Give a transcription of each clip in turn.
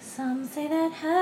Some say that heaven.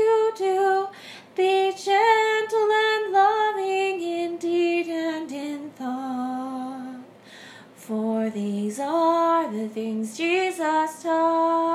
you do. Be gentle and loving in deed and in thought. For these are the things Jesus taught.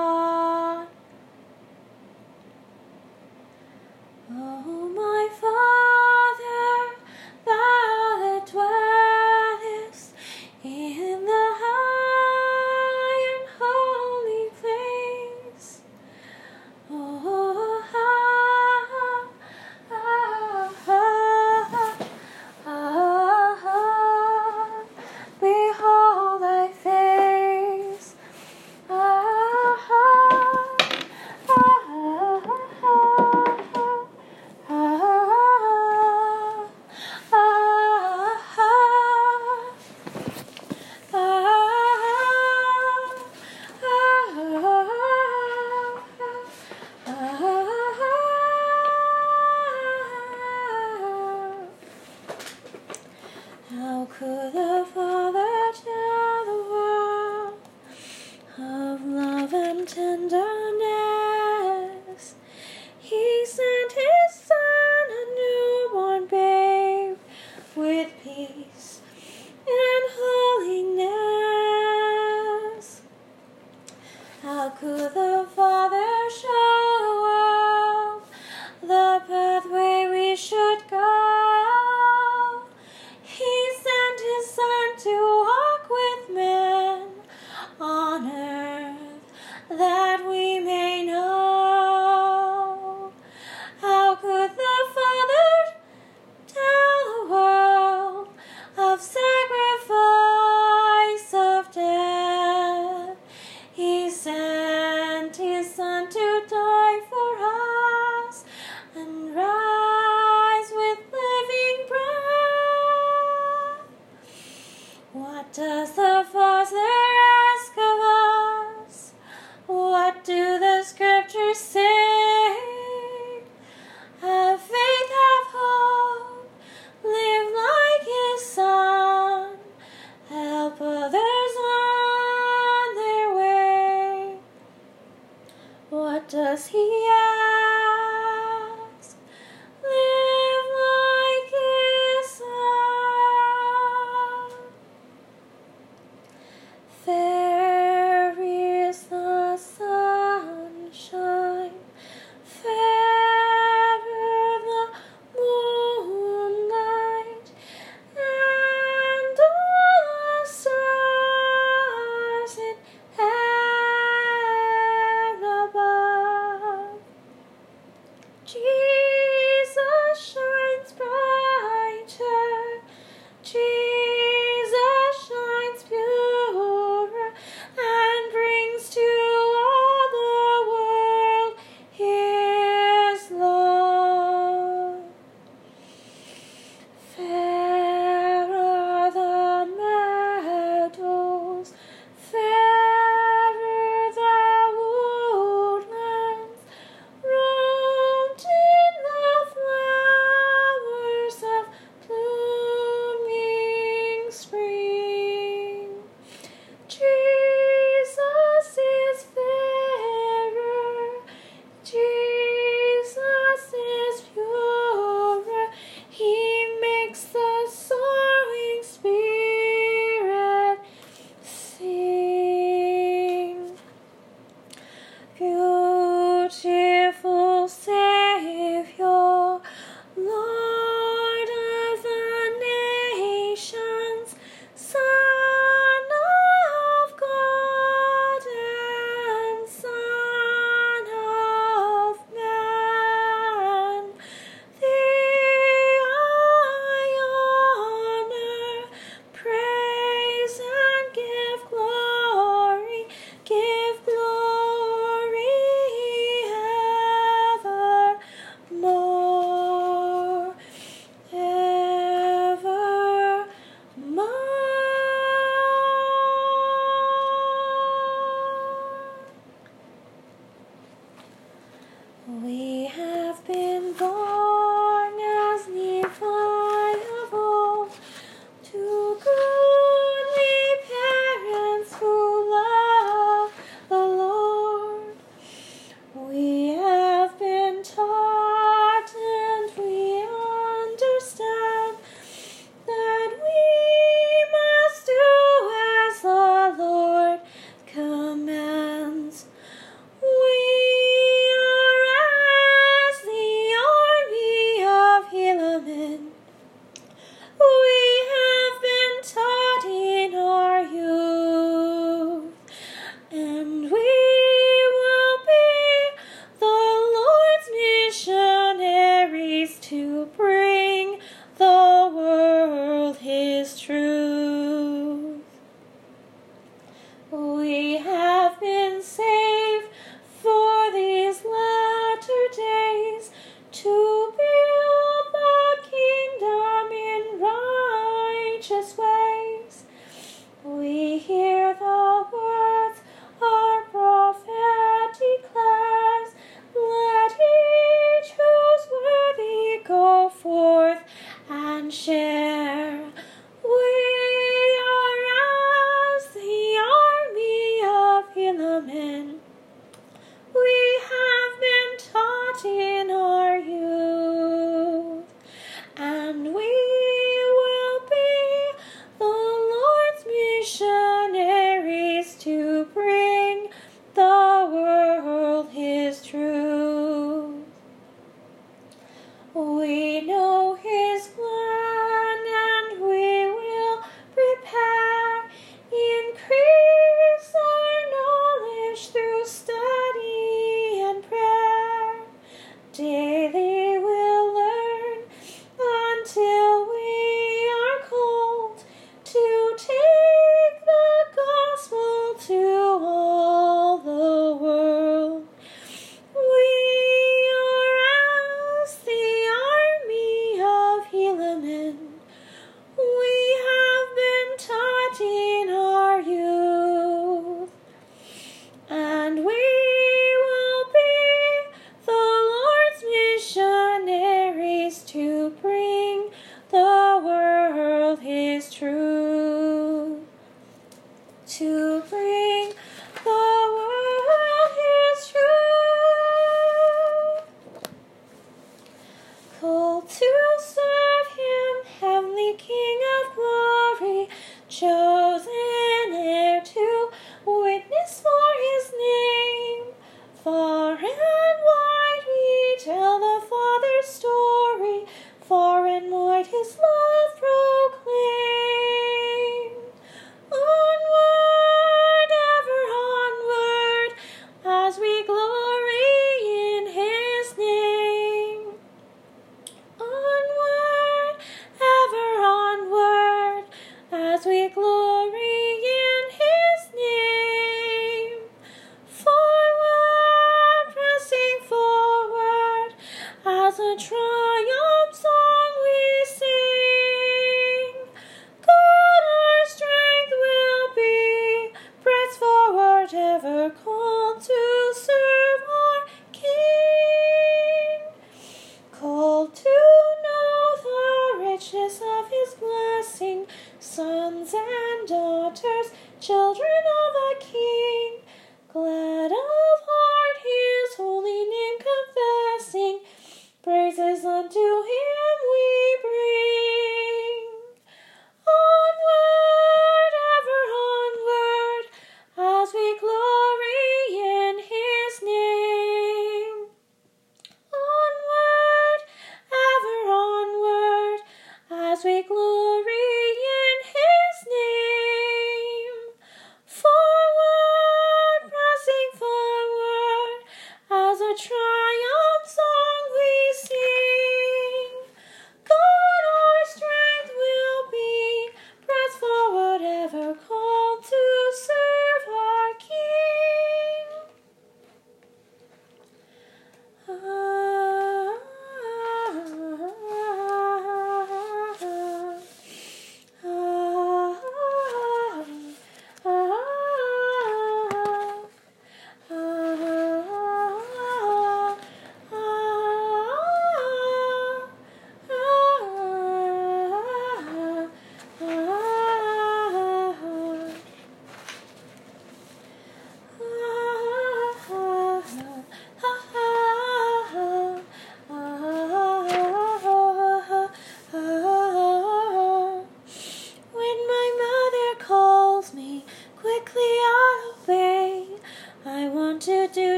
to play.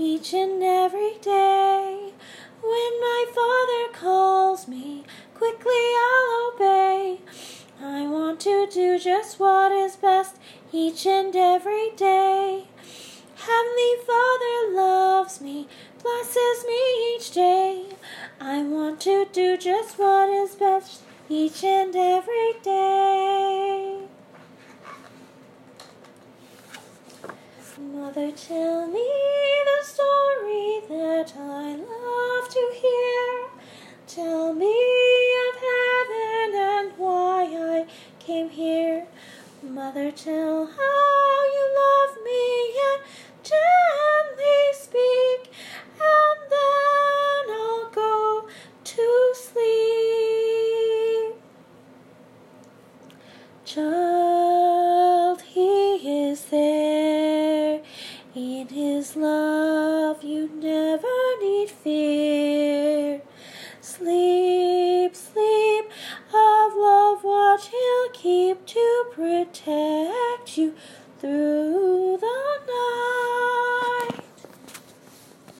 each and every day. When my Father calls me, quickly I'll obey. I want to do just what is best each and every day. Heavenly Father loves me, blesses me each day. I want to do just what is best each and every day. Mother, tell me.